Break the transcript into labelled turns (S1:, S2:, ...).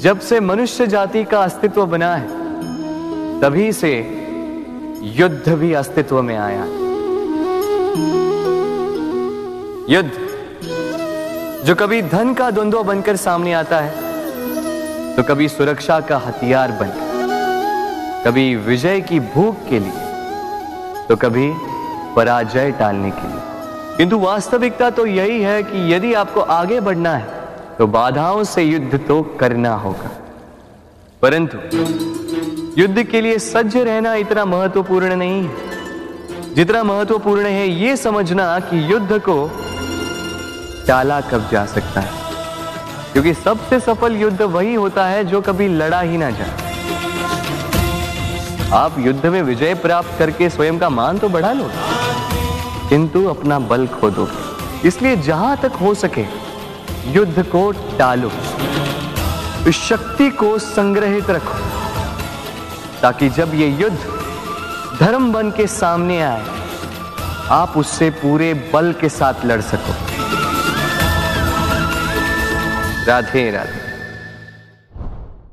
S1: जब से मनुष्य जाति का अस्तित्व बना है, तभी से युद्ध भी अस्तित्व में आया युद्ध, जो कभी धन का द्वंद्व बनकर सामने आता है तो कभी सुरक्षा का हथियार बनकर, कभी विजय की भूख के लिए तो कभी पराजय टालने के लिए। किंतु वास्तविकता तो यही है कि यदि आपको आगे बढ़ना है तो बाधाओं से युद्ध तो करना होगा। परंतु युद्ध के लिए सज्ज रहना इतना महत्वपूर्ण नहीं है। जितना महत्वपूर्ण है यह समझना कि युद्ध को टाला कब जा सकता है। क्योंकि सबसे सफल युद्ध वही होता है जो कभी लड़ा ही ना जाए। आप युद्ध में विजय प्राप्त करके स्वयं का मान तो बढ़ा लो, किंतु अपना बल खो दो। इसलिए जहाँ तक हो सके युद्ध को टालो। इस शक्ति को संग्रहित रखो, ताकि जब ये युद्ध धर्म बन के सामने आए, आप उससे पूरे बल के साथ लड़ सको। राधे राधे।